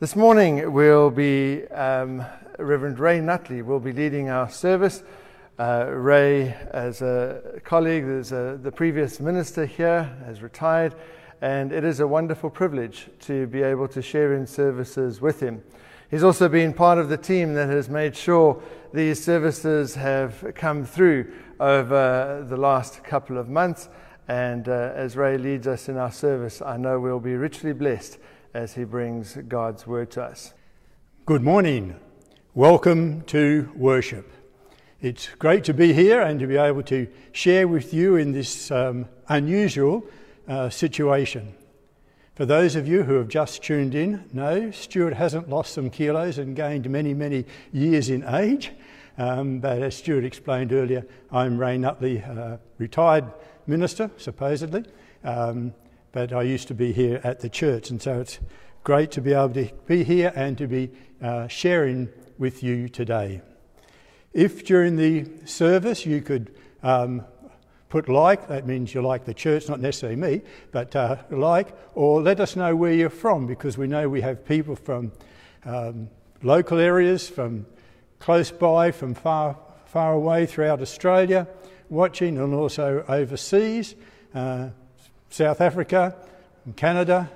This morning we'll be, um, Reverend Ray Nutley will be leading our service. Uh, Ray, as a colleague, is a, the previous minister here, has retired, and it is a wonderful privilege to be able to share in services with him. He's also been part of the team that has made sure these services have come through over the last couple of months. And uh, as Ray leads us in our service, I know we'll be richly blessed as he brings God's word to us. Good morning. Welcome to worship. It's great to be here and to be able to share with you in this um, unusual uh, situation. For those of you who have just tuned in, no, Stuart hasn't lost some kilos and gained many, many years in age. Um, but as Stuart explained earlier, I'm Ray Nutley, uh, retired minister, supposedly. Um, but I used to be here at the church, and so it's great to be able to be here and to be uh, sharing with you today. If during the service you could um, put like, that means you like the church, not necessarily me, but uh, like, or let us know where you're from because we know we have people from um, local areas, from close by, from far, far away throughout Australia watching, and also overseas. Uh, South Africa, Canada,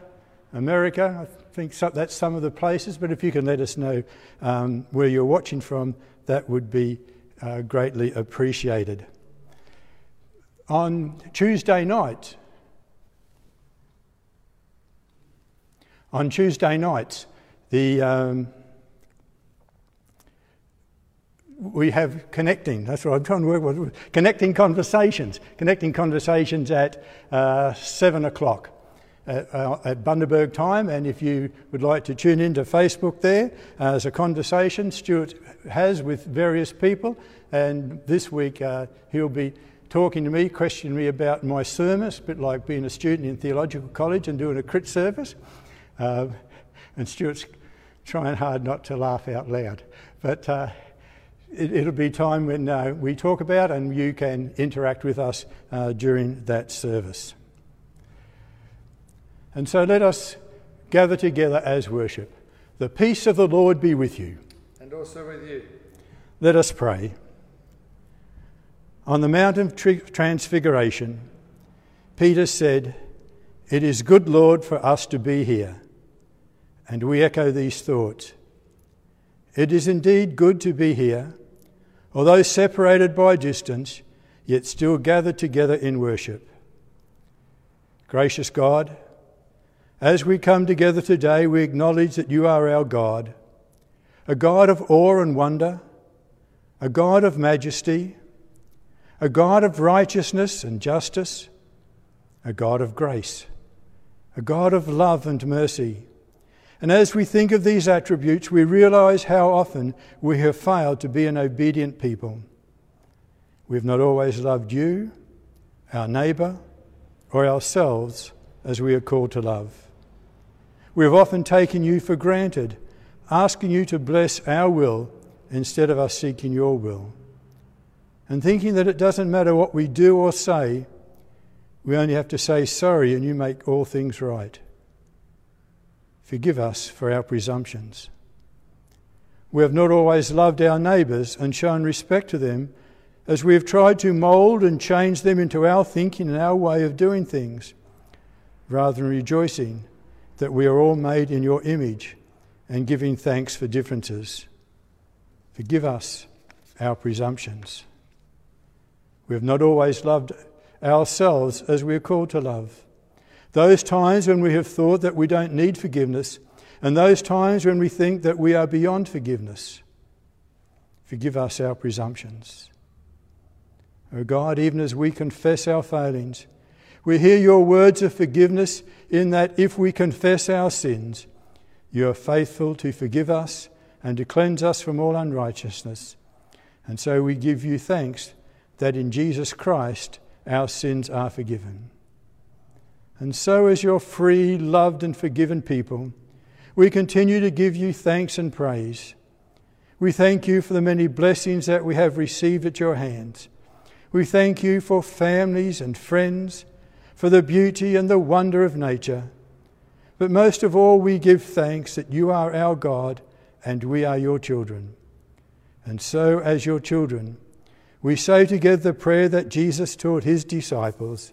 America. I think that's some of the places, but if you can let us know um, where you're watching from, that would be uh, greatly appreciated. On Tuesday night, on Tuesday nights, the um, we have connecting. That's what I'm trying to work with. Connecting conversations. Connecting conversations at uh, seven o'clock at, uh, at, Bundaberg time. And if you would like to tune into Facebook there, uh, as a conversation Stuart has with various people. And this week uh, he'll be talking to me, questioning me about my sermons, a bit like being a student in theological college and doing a crit service. Uh, and Stuart's trying hard not to laugh out loud. But uh, it, will be time when uh, we talk about and you can interact with us uh, during that service. And so let us gather together as worship. The peace of the Lord be with you. And also with you. Let us pray. On the Mount of Transfiguration, Peter said, It is good, Lord, for us to be here. And we echo these thoughts. It is indeed good to be here although separated by distance, yet still gathered together in worship. Gracious God, as we come together today, we acknowledge that you are our God, a God of awe and wonder, a God of majesty, a God of righteousness and justice, a God of grace, a God of love and mercy and as we think of these attributes, we realize how often we have failed to be an obedient people. We have not always loved you, our neighbour, or ourselves as we are called to love. We have often taken you for granted, asking you to bless our will instead of us seeking your will. And thinking that it doesn't matter what we do or say, we only have to say sorry and you make all things right. Forgive us for our presumptions. We have not always loved our neighbours and shown respect to them as we have tried to mould and change them into our thinking and our way of doing things, rather than rejoicing that we are all made in your image and giving thanks for differences. Forgive us our presumptions. We have not always loved ourselves as we are called to love. Those times when we have thought that we don't need forgiveness, and those times when we think that we are beyond forgiveness. Forgive us our presumptions. O oh God, even as we confess our failings, we hear your words of forgiveness in that if we confess our sins, you are faithful to forgive us and to cleanse us from all unrighteousness. And so we give you thanks that in Jesus Christ our sins are forgiven. And so, as your free, loved, and forgiven people, we continue to give you thanks and praise. We thank you for the many blessings that we have received at your hands. We thank you for families and friends, for the beauty and the wonder of nature. But most of all, we give thanks that you are our God and we are your children. And so, as your children, we say together the prayer that Jesus taught his disciples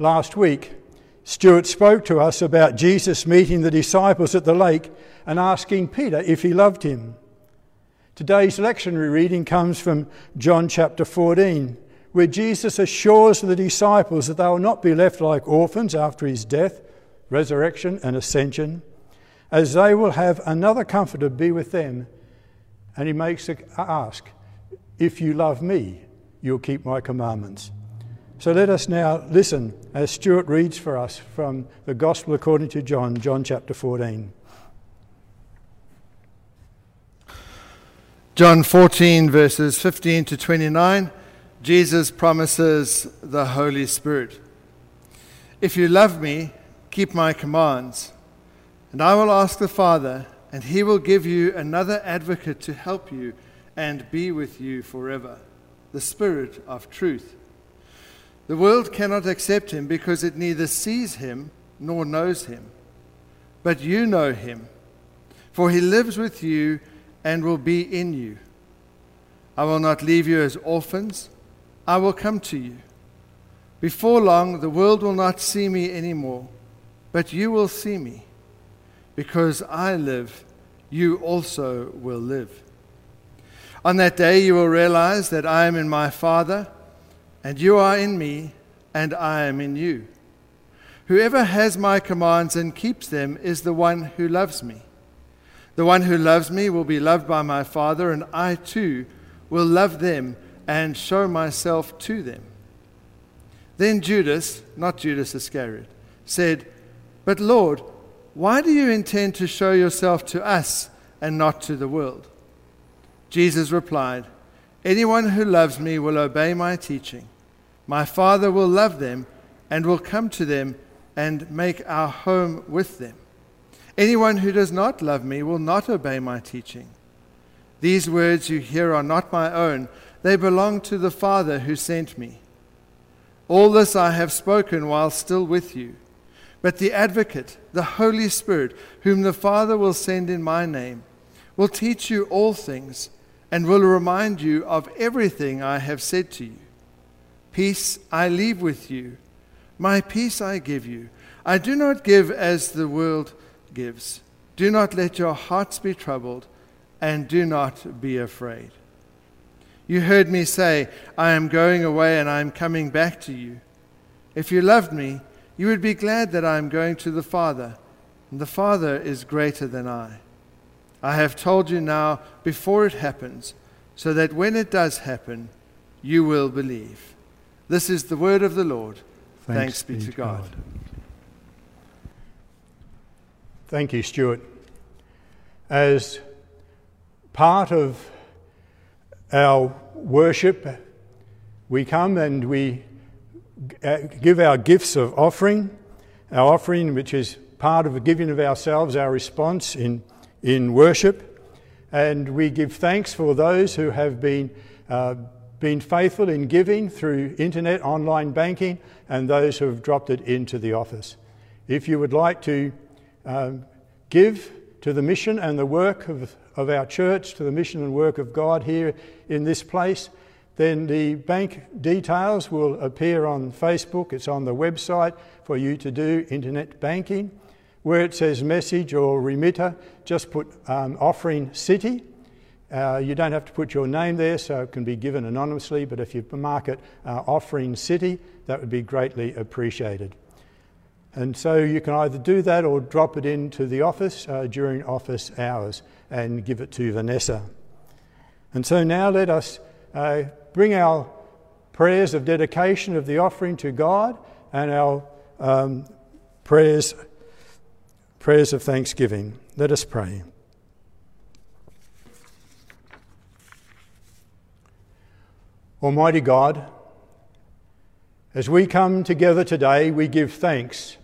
Last week, Stuart spoke to us about Jesus meeting the disciples at the lake and asking Peter if he loved him. Today's lectionary reading comes from John chapter 14, where Jesus assures the disciples that they will not be left like orphans after his death, resurrection, and ascension, as they will have another comforter be with them. And he makes a ask, If you love me, you'll keep my commandments. So let us now listen as Stuart reads for us from the Gospel according to John, John chapter 14. John 14, verses 15 to 29, Jesus promises the Holy Spirit. If you love me, keep my commands, and I will ask the Father, and he will give you another advocate to help you and be with you forever the Spirit of truth. The world cannot accept him because it neither sees him nor knows him. But you know him, for he lives with you and will be in you. I will not leave you as orphans, I will come to you. Before long, the world will not see me anymore, but you will see me. Because I live, you also will live. On that day, you will realize that I am in my Father and you are in me, and I am in you. Whoever has my commands and keeps them is the one who loves me. The one who loves me will be loved by my Father, and I too will love them and show myself to them. Then Judas, not Judas Iscariot, said, But Lord, why do you intend to show yourself to us and not to the world? Jesus replied, Anyone who loves me will obey my teaching. My Father will love them and will come to them and make our home with them. Anyone who does not love me will not obey my teaching. These words you hear are not my own, they belong to the Father who sent me. All this I have spoken while still with you. But the Advocate, the Holy Spirit, whom the Father will send in my name, will teach you all things and will remind you of everything I have said to you. Peace I leave with you, my peace I give you. I do not give as the world gives. Do not let your hearts be troubled, and do not be afraid. You heard me say, I am going away and I am coming back to you. If you loved me, you would be glad that I am going to the Father, and the Father is greater than I. I have told you now before it happens, so that when it does happen, you will believe. This is the word of the Lord. Thanks, Thanks be, to God. God. Thank you, Stuart. As part of our worship, we come and we uh, give our gifts of offering, our offering, which is part of the giving of ourselves, our response in in worship. And we give thanks for those who have been, uh, been faithful in giving through internet, online banking, and those who have dropped it into the office. If you would like to um, give to the mission and the work of, of our church, to the mission and work of God here in this place, then the bank details will appear on Facebook. It's on the website for you to do internet banking. Where it says message or remitter, just put um, offering city. Uh, you don't have to put your name there, so it can be given anonymously, but if you mark it uh, offering city, that would be greatly appreciated. And so you can either do that or drop it into the office uh, during office hours and give it to Vanessa. And so now let us uh, bring our prayers of dedication of the offering to God and our um, prayers prayers of thanksgiving. Let us pray. Almighty God, as we come together today, we give thanks.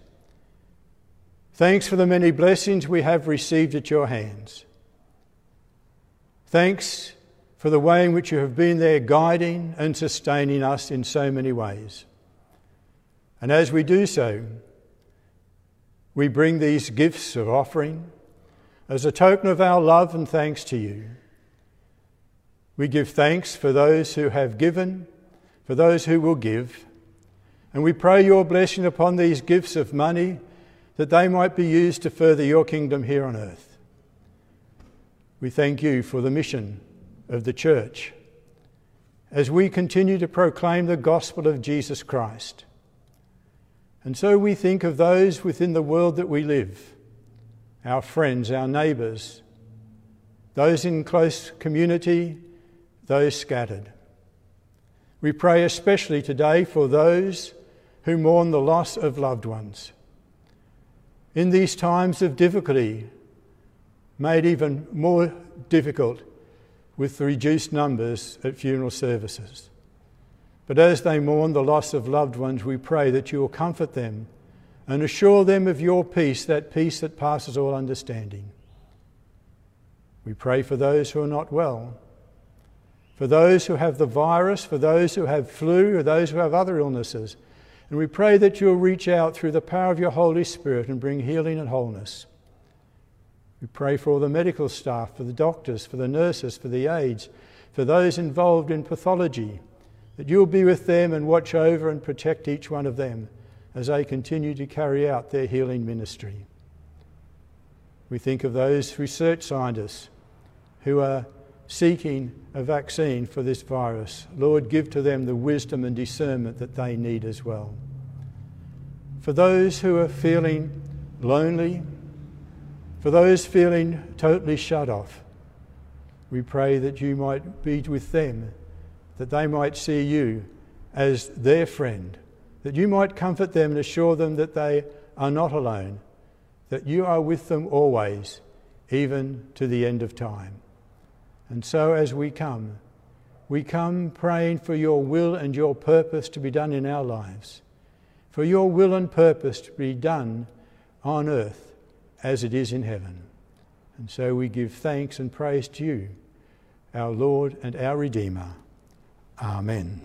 Thanks for the many blessings we have received at your hands. Thanks for the way in which you have been there guiding and sustaining us in so many ways. And as we do so, we bring these gifts of offering as a token of our love and thanks to you. We give thanks for those who have given, for those who will give, and we pray your blessing upon these gifts of money that they might be used to further your kingdom here on earth. We thank you for the mission of the church as we continue to proclaim the gospel of Jesus Christ. And so we think of those within the world that we live, our friends, our neighbours, those in close community, those scattered. We pray especially today for those who mourn the loss of loved ones. In these times of difficulty, made even more difficult with the reduced numbers at funeral services. But as they mourn the loss of loved ones, we pray that you will comfort them and assure them of your peace, that peace that passes all understanding. We pray for those who are not well for those who have the virus, for those who have flu, or those who have other illnesses. And we pray that you'll reach out through the power of your Holy Spirit and bring healing and wholeness. We pray for all the medical staff, for the doctors, for the nurses, for the aides, for those involved in pathology, that you'll be with them and watch over and protect each one of them as they continue to carry out their healing ministry. We think of those research scientists who are seeking a vaccine for this virus. Lord, give to them the wisdom and discernment that they need as well. For those who are feeling lonely, for those feeling totally shut off, we pray that you might be with them, that they might see you as their friend, that you might comfort them and assure them that they are not alone, that you are with them always, even to the end of time. And so, as we come, we come praying for your will and your purpose to be done in our lives, for your will and purpose to be done on earth as it is in heaven. And so we give thanks and praise to you, our Lord and our Redeemer. Amen.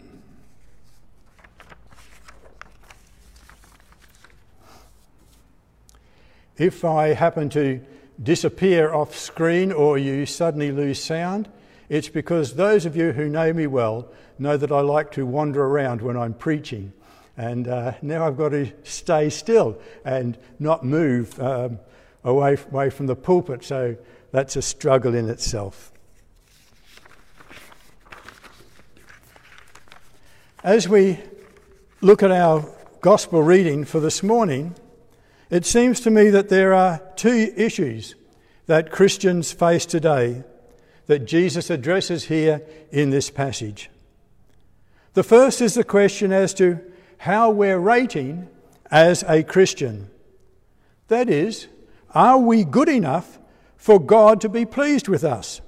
If I happen to disappear off screen or you suddenly lose sound, it's because those of you who know me well know that I like to wander around when I'm preaching. And uh, now I've got to stay still and not move um, away, away from the pulpit, so that's a struggle in itself. As we look at our gospel reading for this morning, it seems to me that there are two issues that Christians face today that Jesus addresses here in this passage. The first is the question as to how we're rating as a Christian. That is, are we good enough for God to be pleased with us?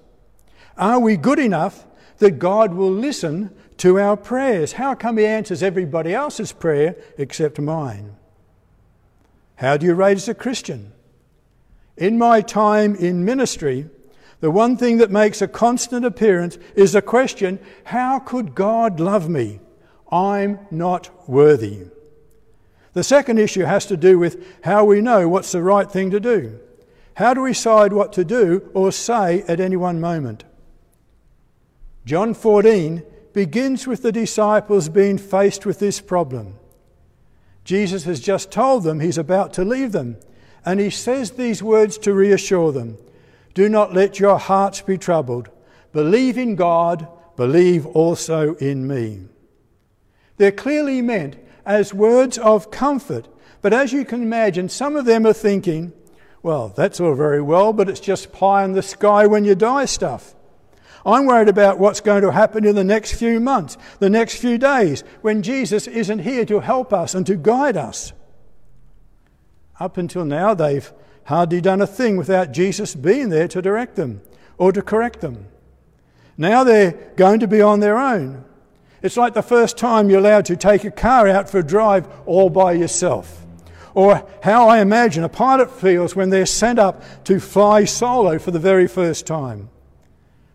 Are we good enough that God will listen to our prayers? How come He answers everybody else's prayer except mine? How do you raise a Christian? In my time in ministry, the one thing that makes a constant appearance is the question how could God love me? I'm not worthy. The second issue has to do with how we know what's the right thing to do. How do we decide what to do or say at any one moment? John 14 begins with the disciples being faced with this problem. Jesus has just told them he's about to leave them, and he says these words to reassure them Do not let your hearts be troubled. Believe in God, believe also in me. They're clearly meant as words of comfort, but as you can imagine, some of them are thinking, well, that's all very well, but it's just pie in the sky when you die stuff. I'm worried about what's going to happen in the next few months, the next few days, when Jesus isn't here to help us and to guide us. Up until now, they've hardly done a thing without Jesus being there to direct them or to correct them. Now they're going to be on their own. It's like the first time you're allowed to take a car out for a drive all by yourself. Or how I imagine a pilot feels when they're sent up to fly solo for the very first time.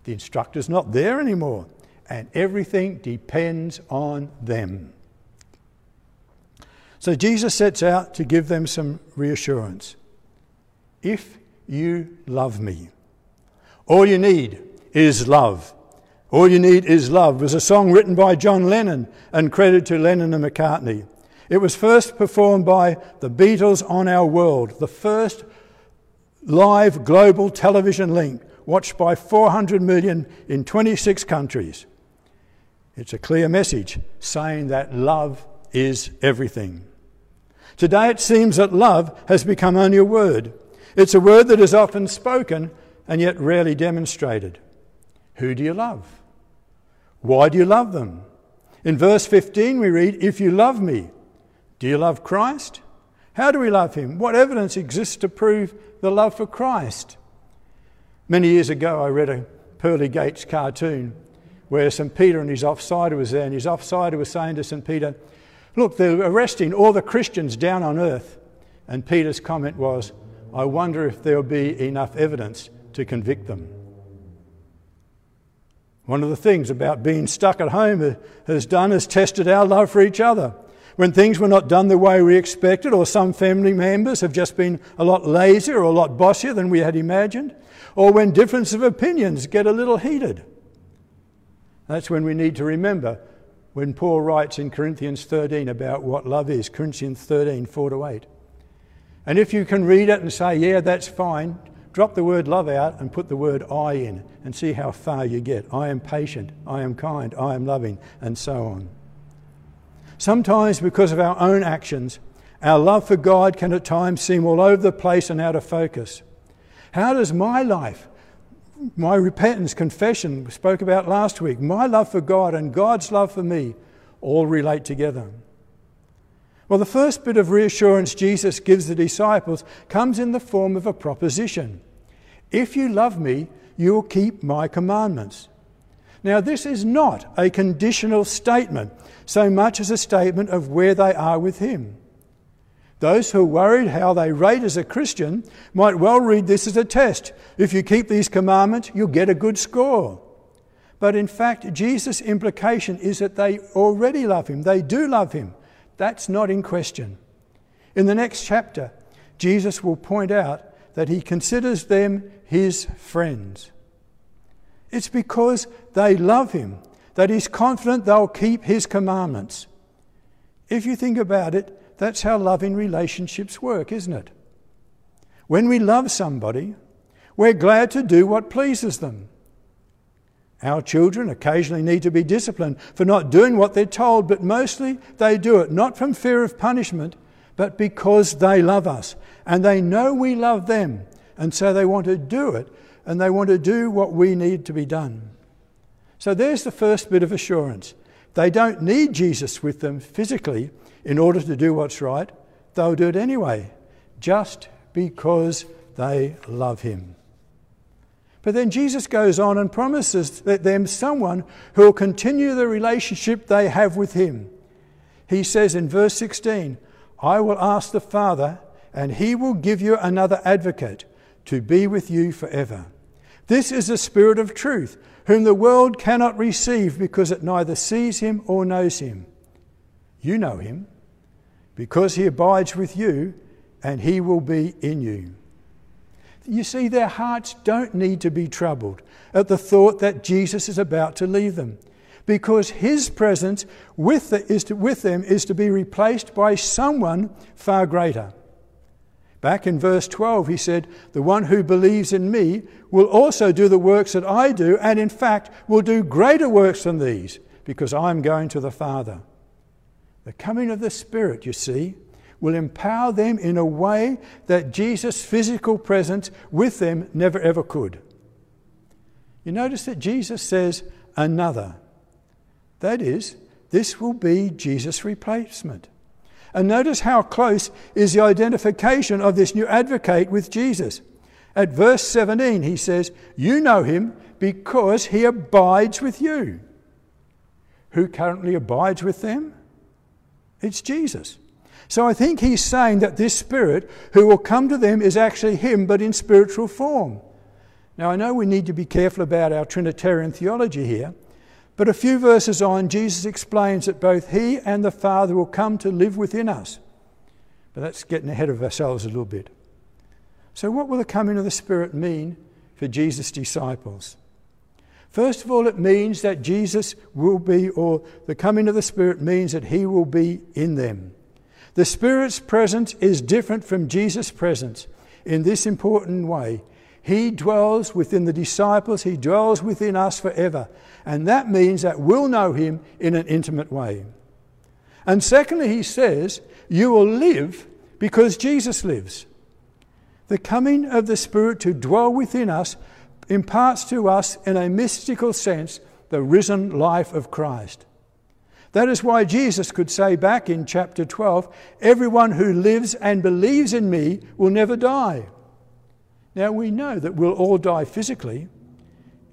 The instructor's not there anymore, and everything depends on them. So Jesus sets out to give them some reassurance. If you love me, all you need is love. All you need is love was a song written by John Lennon and credited to Lennon and McCartney. It was first performed by the Beatles on Our World, the first live global television link watched by 400 million in 26 countries. It's a clear message saying that love is everything. Today it seems that love has become only a word. It's a word that is often spoken and yet rarely demonstrated. Who do you love? Why do you love them? In verse 15 we read, If you love me, do you love Christ? How do we love him? What evidence exists to prove the love for Christ? Many years ago, I read a Pearly Gates cartoon where St. Peter and his offsider was there, and his offsider was saying to St. Peter, Look, they're arresting all the Christians down on earth. And Peter's comment was, I wonder if there'll be enough evidence to convict them. One of the things about being stuck at home has done is tested our love for each other. When things were not done the way we expected, or some family members have just been a lot lazier or a lot bossier than we had imagined, or when difference of opinions get a little heated. That's when we need to remember when Paul writes in Corinthians 13 about what love is, Corinthians 13, 4 to 8. And if you can read it and say, yeah, that's fine, drop the word love out and put the word I in and see how far you get. I am patient, I am kind, I am loving, and so on. Sometimes, because of our own actions, our love for God can at times seem all over the place and out of focus. How does my life, my repentance, confession, we spoke about last week, my love for God and God's love for me all relate together? Well, the first bit of reassurance Jesus gives the disciples comes in the form of a proposition If you love me, you will keep my commandments. Now, this is not a conditional statement so much as a statement of where they are with Him. Those who are worried how they rate as a Christian might well read this as a test. If you keep these commandments, you'll get a good score. But in fact, Jesus' implication is that they already love Him, they do love Him. That's not in question. In the next chapter, Jesus will point out that he considers them his friends. It's because they love him that he's confident they'll keep his commandments. If you think about it, that's how loving relationships work, isn't it? When we love somebody, we're glad to do what pleases them. Our children occasionally need to be disciplined for not doing what they're told, but mostly they do it not from fear of punishment, but because they love us and they know we love them. And so they want to do it and they want to do what we need to be done. So there's the first bit of assurance. They don't need Jesus with them physically in order to do what's right, they'll do it anyway, just because they love him. But then Jesus goes on and promises them someone who will continue the relationship they have with him. He says in verse 16, I will ask the Father, and he will give you another advocate to be with you forever. This is the Spirit of truth, whom the world cannot receive because it neither sees him or knows him. You know him, because he abides with you, and he will be in you. You see, their hearts don't need to be troubled at the thought that Jesus is about to leave them, because his presence with, the, to, with them is to be replaced by someone far greater. Back in verse 12, he said, The one who believes in me will also do the works that I do, and in fact will do greater works than these, because I'm going to the Father. The coming of the Spirit, you see, will empower them in a way that Jesus' physical presence with them never ever could. You notice that Jesus says, another. That is, this will be Jesus' replacement. And notice how close is the identification of this new advocate with Jesus. At verse 17, he says, You know him because he abides with you. Who currently abides with them? It's Jesus. So I think he's saying that this Spirit who will come to them is actually him, but in spiritual form. Now I know we need to be careful about our Trinitarian theology here, but a few verses on, Jesus explains that both he and the Father will come to live within us. But that's getting ahead of ourselves a little bit. So, what will the coming of the Spirit mean for Jesus' disciples? First of all, it means that Jesus will be, or the coming of the Spirit means that He will be in them. The Spirit's presence is different from Jesus' presence in this important way. He dwells within the disciples, He dwells within us forever. And that means that we'll know Him in an intimate way. And secondly, He says, You will live because Jesus lives. The coming of the Spirit to dwell within us imparts to us, in a mystical sense, the risen life of Christ. That is why Jesus could say back in chapter 12, Everyone who lives and believes in me will never die. Now we know that we'll all die physically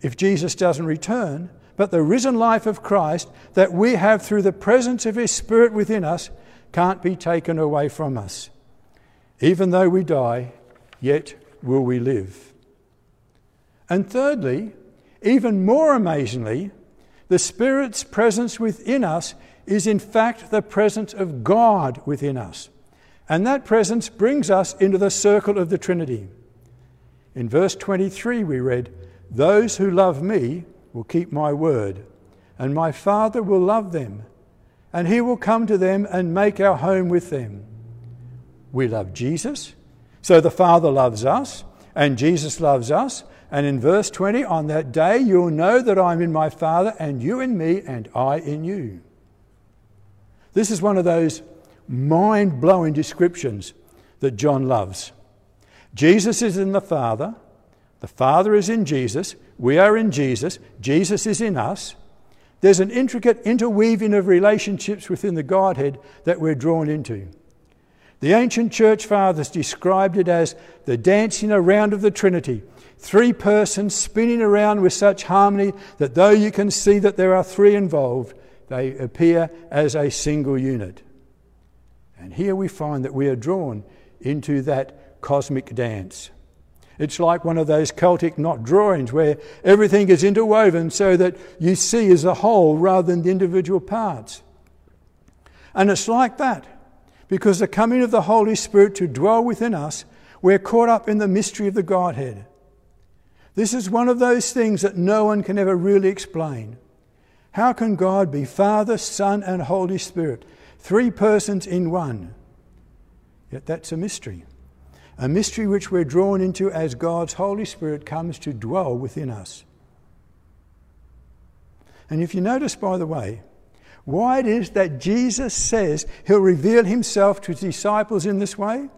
if Jesus doesn't return, but the risen life of Christ that we have through the presence of His Spirit within us can't be taken away from us. Even though we die, yet will we live. And thirdly, even more amazingly, the Spirit's presence within us is in fact the presence of God within us. And that presence brings us into the circle of the Trinity. In verse 23, we read, Those who love me will keep my word, and my Father will love them, and he will come to them and make our home with them. We love Jesus, so the Father loves us, and Jesus loves us, and in verse 20, on that day you'll know that I'm in my Father, and you in me, and I in you. This is one of those mind blowing descriptions that John loves. Jesus is in the Father, the Father is in Jesus, we are in Jesus, Jesus is in us. There's an intricate interweaving of relationships within the Godhead that we're drawn into. The ancient church fathers described it as the dancing around of the Trinity Three persons spinning around with such harmony that though you can see that there are three involved, they appear as a single unit. And here we find that we are drawn into that cosmic dance. It's like one of those Celtic knot drawings where everything is interwoven so that you see as a whole rather than the individual parts. And it's like that because the coming of the Holy Spirit to dwell within us, we're caught up in the mystery of the Godhead. This is one of those things that no one can ever really explain. How can God be Father, Son, and Holy Spirit, three persons in one? Yet that's a mystery. A mystery which we're drawn into as God's Holy Spirit comes to dwell within us. And if you notice, by the way, why it is that Jesus says he'll reveal himself to his disciples in this way?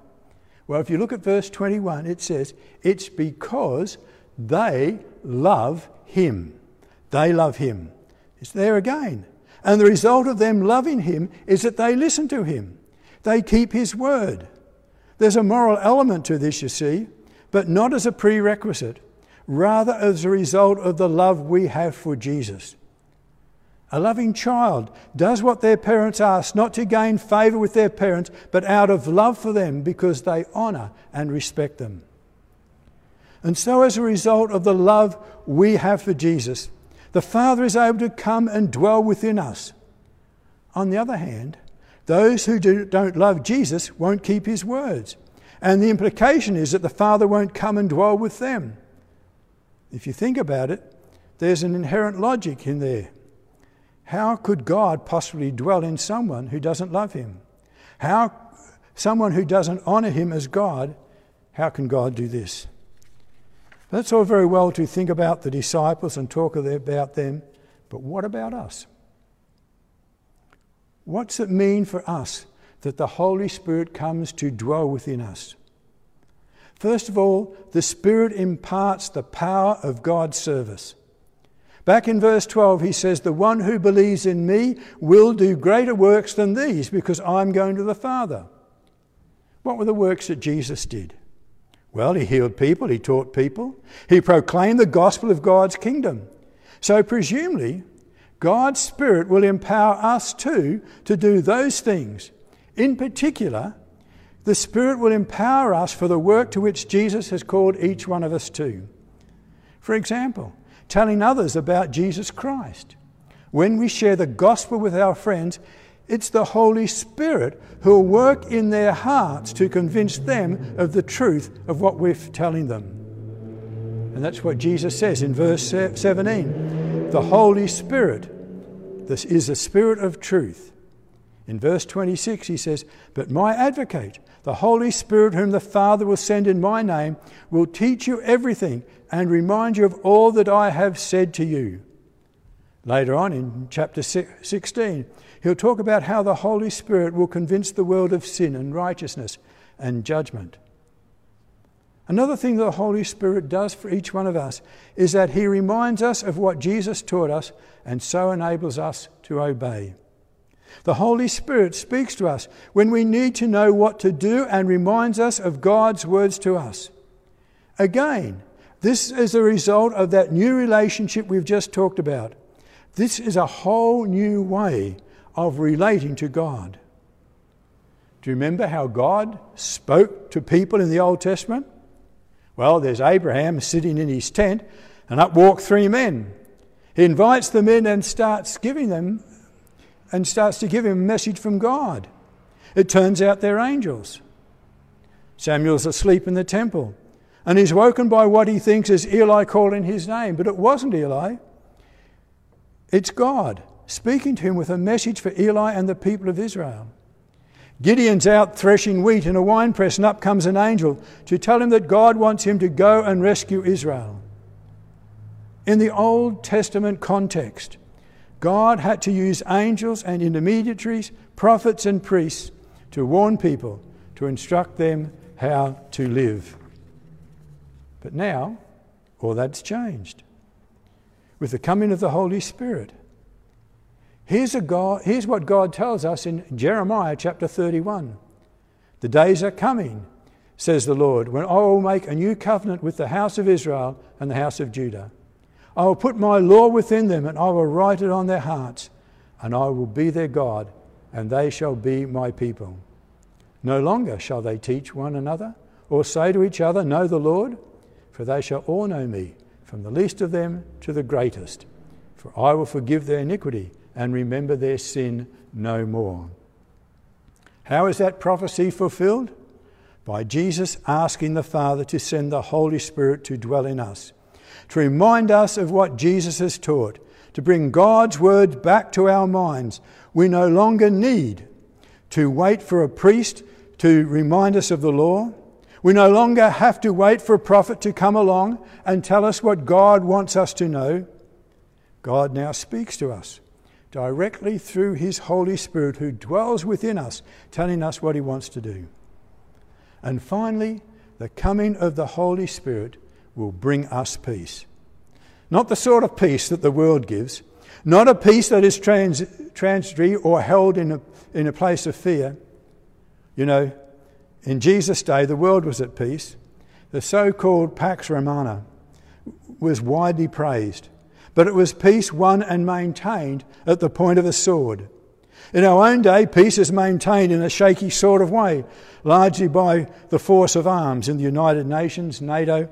Well, if you look at verse 21, it says, It's because they love him. They love him. It's there again. And the result of them loving him is that they listen to him. They keep his word. There's a moral element to this, you see, but not as a prerequisite, rather as a result of the love we have for Jesus. A loving child does what their parents ask, not to gain favour with their parents, but out of love for them because they honour and respect them. And so, as a result of the love we have for Jesus, the Father is able to come and dwell within us. On the other hand, those who do, not love Jesus won't keep his words. And the implication is that the Father won't come and dwell with them. If you think about it, there's an inherent logic in there. How could God possibly dwell in someone who doesn't love him? How someone who doesn't honor him as God, how can God do this? That's all very well to think about the disciples and talk about them, but what about us? What's it mean for us that the Holy Spirit comes to dwell within us? First of all, the Spirit imparts the power of God's service. Back in verse 12, he says, The one who believes in me will do greater works than these because I'm going to the Father. What were the works that Jesus did? Well, he healed people, he taught people, he proclaimed the gospel of God's kingdom. So, presumably, God's Spirit will empower us too to do those things. In particular, the Spirit will empower us for the work to which Jesus has called each one of us to. For example, telling others about Jesus Christ. When we share the gospel with our friends, it's the Holy Spirit who will work in their hearts to convince them of the truth of what we're telling them. And that's what Jesus says in verse 17. The Holy Spirit, this is the Spirit of truth. In verse 26, he says, But my advocate, the Holy Spirit, whom the Father will send in my name, will teach you everything and remind you of all that I have said to you. Later on in chapter 16, he'll talk about how the Holy Spirit will convince the world of sin and righteousness and judgment. Another thing that the Holy Spirit does for each one of us is that he reminds us of what Jesus taught us and so enables us to obey. The Holy Spirit speaks to us when we need to know what to do and reminds us of God's words to us. Again, this is a result of that new relationship we've just talked about. This is a whole new way of relating to God. Do you remember how God spoke to people in the Old Testament? Well, there's Abraham sitting in his tent, and up walk three men. He invites them in and starts giving them and starts to give him a message from God. It turns out they're angels. Samuel's asleep in the temple and he's woken by what he thinks is Eli calling his name, but it wasn't Eli. It's God speaking to him with a message for Eli and the people of Israel. Gideon's out threshing wheat in a winepress, and up comes an angel to tell him that God wants him to go and rescue Israel. In the Old Testament context, God had to use angels and intermediaries, prophets and priests to warn people, to instruct them how to live. But now, all that's changed. With the coming of the Holy Spirit. Here's, a God, here's what God tells us in Jeremiah chapter 31. The days are coming, says the Lord, when I will make a new covenant with the house of Israel and the house of Judah I will put my law within them, and I will write it on their hearts, and I will be their God, and they shall be my people. No longer shall they teach one another, or say to each other, Know the Lord, for they shall all know me, from the least of them to the greatest. For I will forgive their iniquity and remember their sin no more. How is that prophecy fulfilled? By Jesus asking the Father to send the Holy Spirit to dwell in us to remind us of what Jesus has taught, to bring God's word back to our minds. We no longer need to wait for a priest to remind us of the law. We no longer have to wait for a prophet to come along and tell us what God wants us to know. God now speaks to us directly through His Holy Spirit who dwells within us, telling us what He wants to do. And finally, the coming of the Holy Spirit will bring us peace. Not the sort of peace that the world gives, not a peace that is trans- transitory or held in a, in a place of fear. You know, in Jesus' day, the world was at peace. The so called Pax Romana was widely praised, but it was peace won and maintained at the point of a sword. In our own day, peace is maintained in a shaky sort of way, largely by the force of arms in the United Nations, NATO,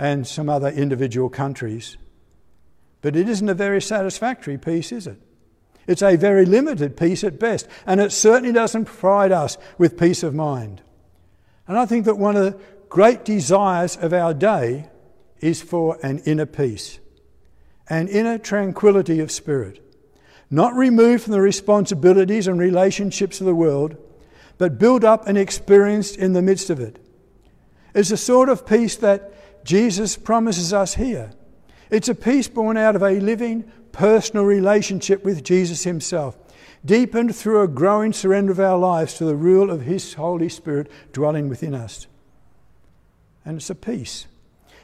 and some other individual countries. But it isn't a very satisfactory peace, is it? It's a very limited peace at best, and it certainly doesn't provide us with peace of mind. And I think that one of the great desires of our day is for an inner peace, an inner tranquility of spirit, not removed from the responsibilities and relationships of the world, but built up and experienced in the midst of it. It's the sort of peace that Jesus promises us here. It's a peace born out of a living, personal relationship with Jesus Himself, deepened through a growing surrender of our lives to the rule of His Holy Spirit dwelling within us. And it's a peace.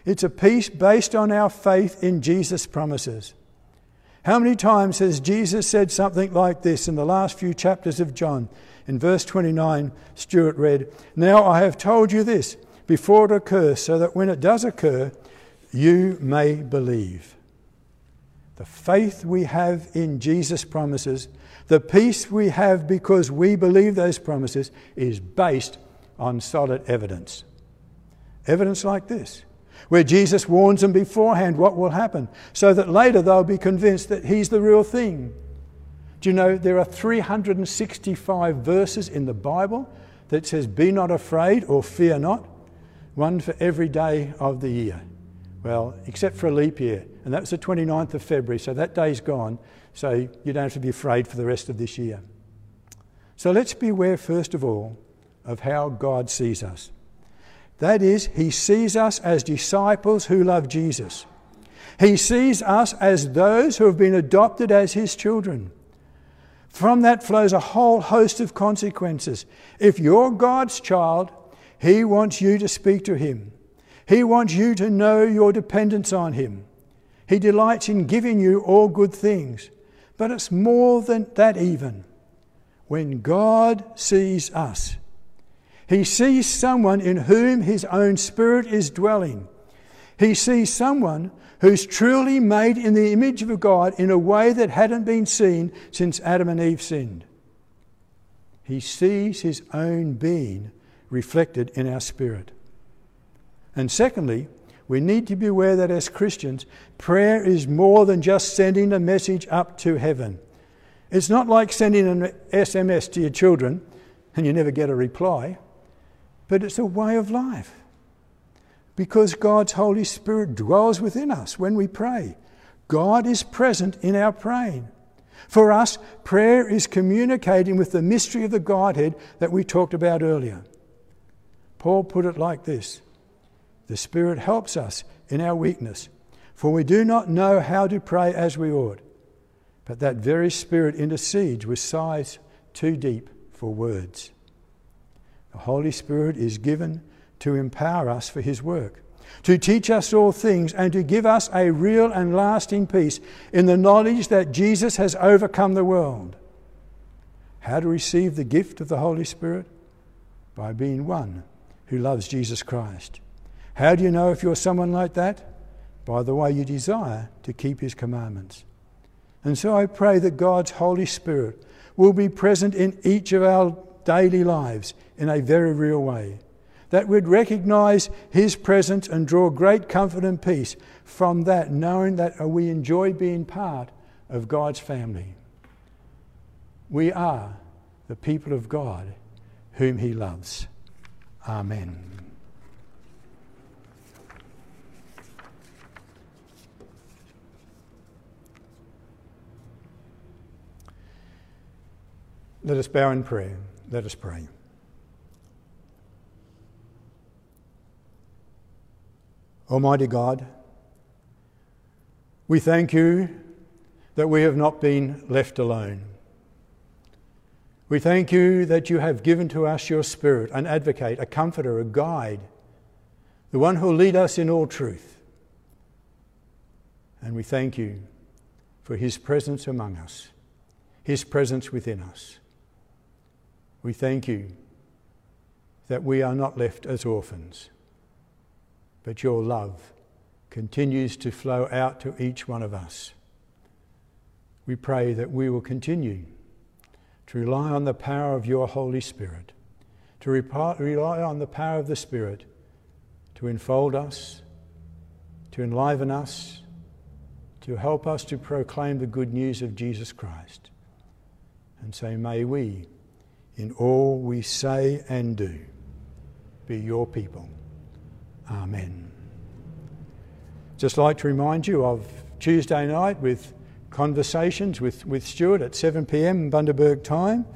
It's a peace based on our faith in Jesus' promises. How many times has Jesus said something like this in the last few chapters of John? In verse 29, Stuart read, Now I have told you this before it occurs, so that when it does occur, you may believe. The faith we have in Jesus' promises, the peace we have because we believe those promises, is based on solid evidence. Evidence like this, where Jesus warns them beforehand what will happen, so that later they'll be convinced that He's the real thing. Do you know there are 365 verses in the Bible that says, Be not afraid or fear not? One for every day of the year. Well, except for a leap year, and that was the 29th of February, so that day's gone, so you don't have to be afraid for the rest of this year. So let's beware, first of all, of how God sees us. That is, He sees us as disciples who love Jesus. He sees us as those who have been adopted as His children. From that flows a whole host of consequences. If you're God's child, He wants you to speak to Him. He wants you to know your dependence on Him. He delights in giving you all good things. But it's more than that, even. When God sees us, He sees someone in whom His own Spirit is dwelling. He sees someone who's truly made in the image of God in a way that hadn't been seen since Adam and Eve sinned. He sees His own being reflected in our spirit. And secondly, we need to be aware that as Christians, prayer is more than just sending a message up to heaven. It's not like sending an SMS to your children and you never get a reply, but it's a way of life. Because God's Holy Spirit dwells within us when we pray. God is present in our praying. For us, prayer is communicating with the mystery of the Godhead that we talked about earlier. Paul put it like this the Spirit helps us in our weakness, for we do not know how to pray as we ought. But that very Spirit intercedes with sighs too deep for words. The Holy Spirit is given to empower us for His work, to teach us all things, and to give us a real and lasting peace in the knowledge that Jesus has overcome the world. How to receive the gift of the Holy Spirit? By being one who loves Jesus Christ. How do you know if you're someone like that? By the way you desire to keep His commandments. And so I pray that God's Holy Spirit will be present in each of our daily lives in a very real way. That we'd recognize His presence and draw great comfort and peace from that, knowing that we enjoy being part of God's family. We are the people of God whom He loves. Amen. Let us bow in prayer. Let us pray. Almighty God, we thank you that we have not been left alone. We thank you that you have given to us your Spirit, an advocate, a comforter, a guide, the one who will lead us in all truth. And we thank you for his presence among us, his presence within us. We thank you that we are not left as orphans, but your love continues to flow out to each one of us. We pray that we will continue to rely on the power of your Holy Spirit, to rely on the power of the Spirit to enfold us, to enliven us, to help us to proclaim the good news of Jesus Christ. And say, may we in all we say and do. Be your people. Amen. Just like to remind you of Tuesday night with conversations with, with Stuart at 7 pm Bundaberg time.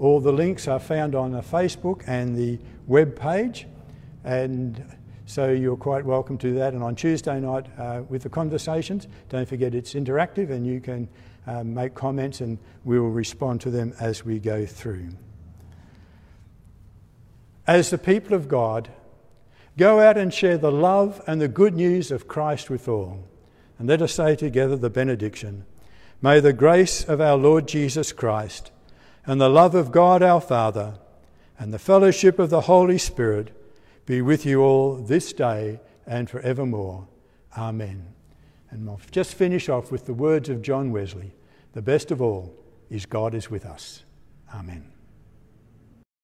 All the links are found on the Facebook and the web page, and so you're quite welcome to that. And on Tuesday night uh, with the conversations, don't forget it's interactive and you can uh, make comments and we will respond to them as we go through as the people of God, go out and share the love and the good news of Christ with all. And let us say together the benediction. May the grace of our Lord Jesus Christ and the love of God our Father and the fellowship of the Holy Spirit be with you all this day and forevermore. Amen. And I'll just finish off with the words of John Wesley The best of all is God is with us. Amen.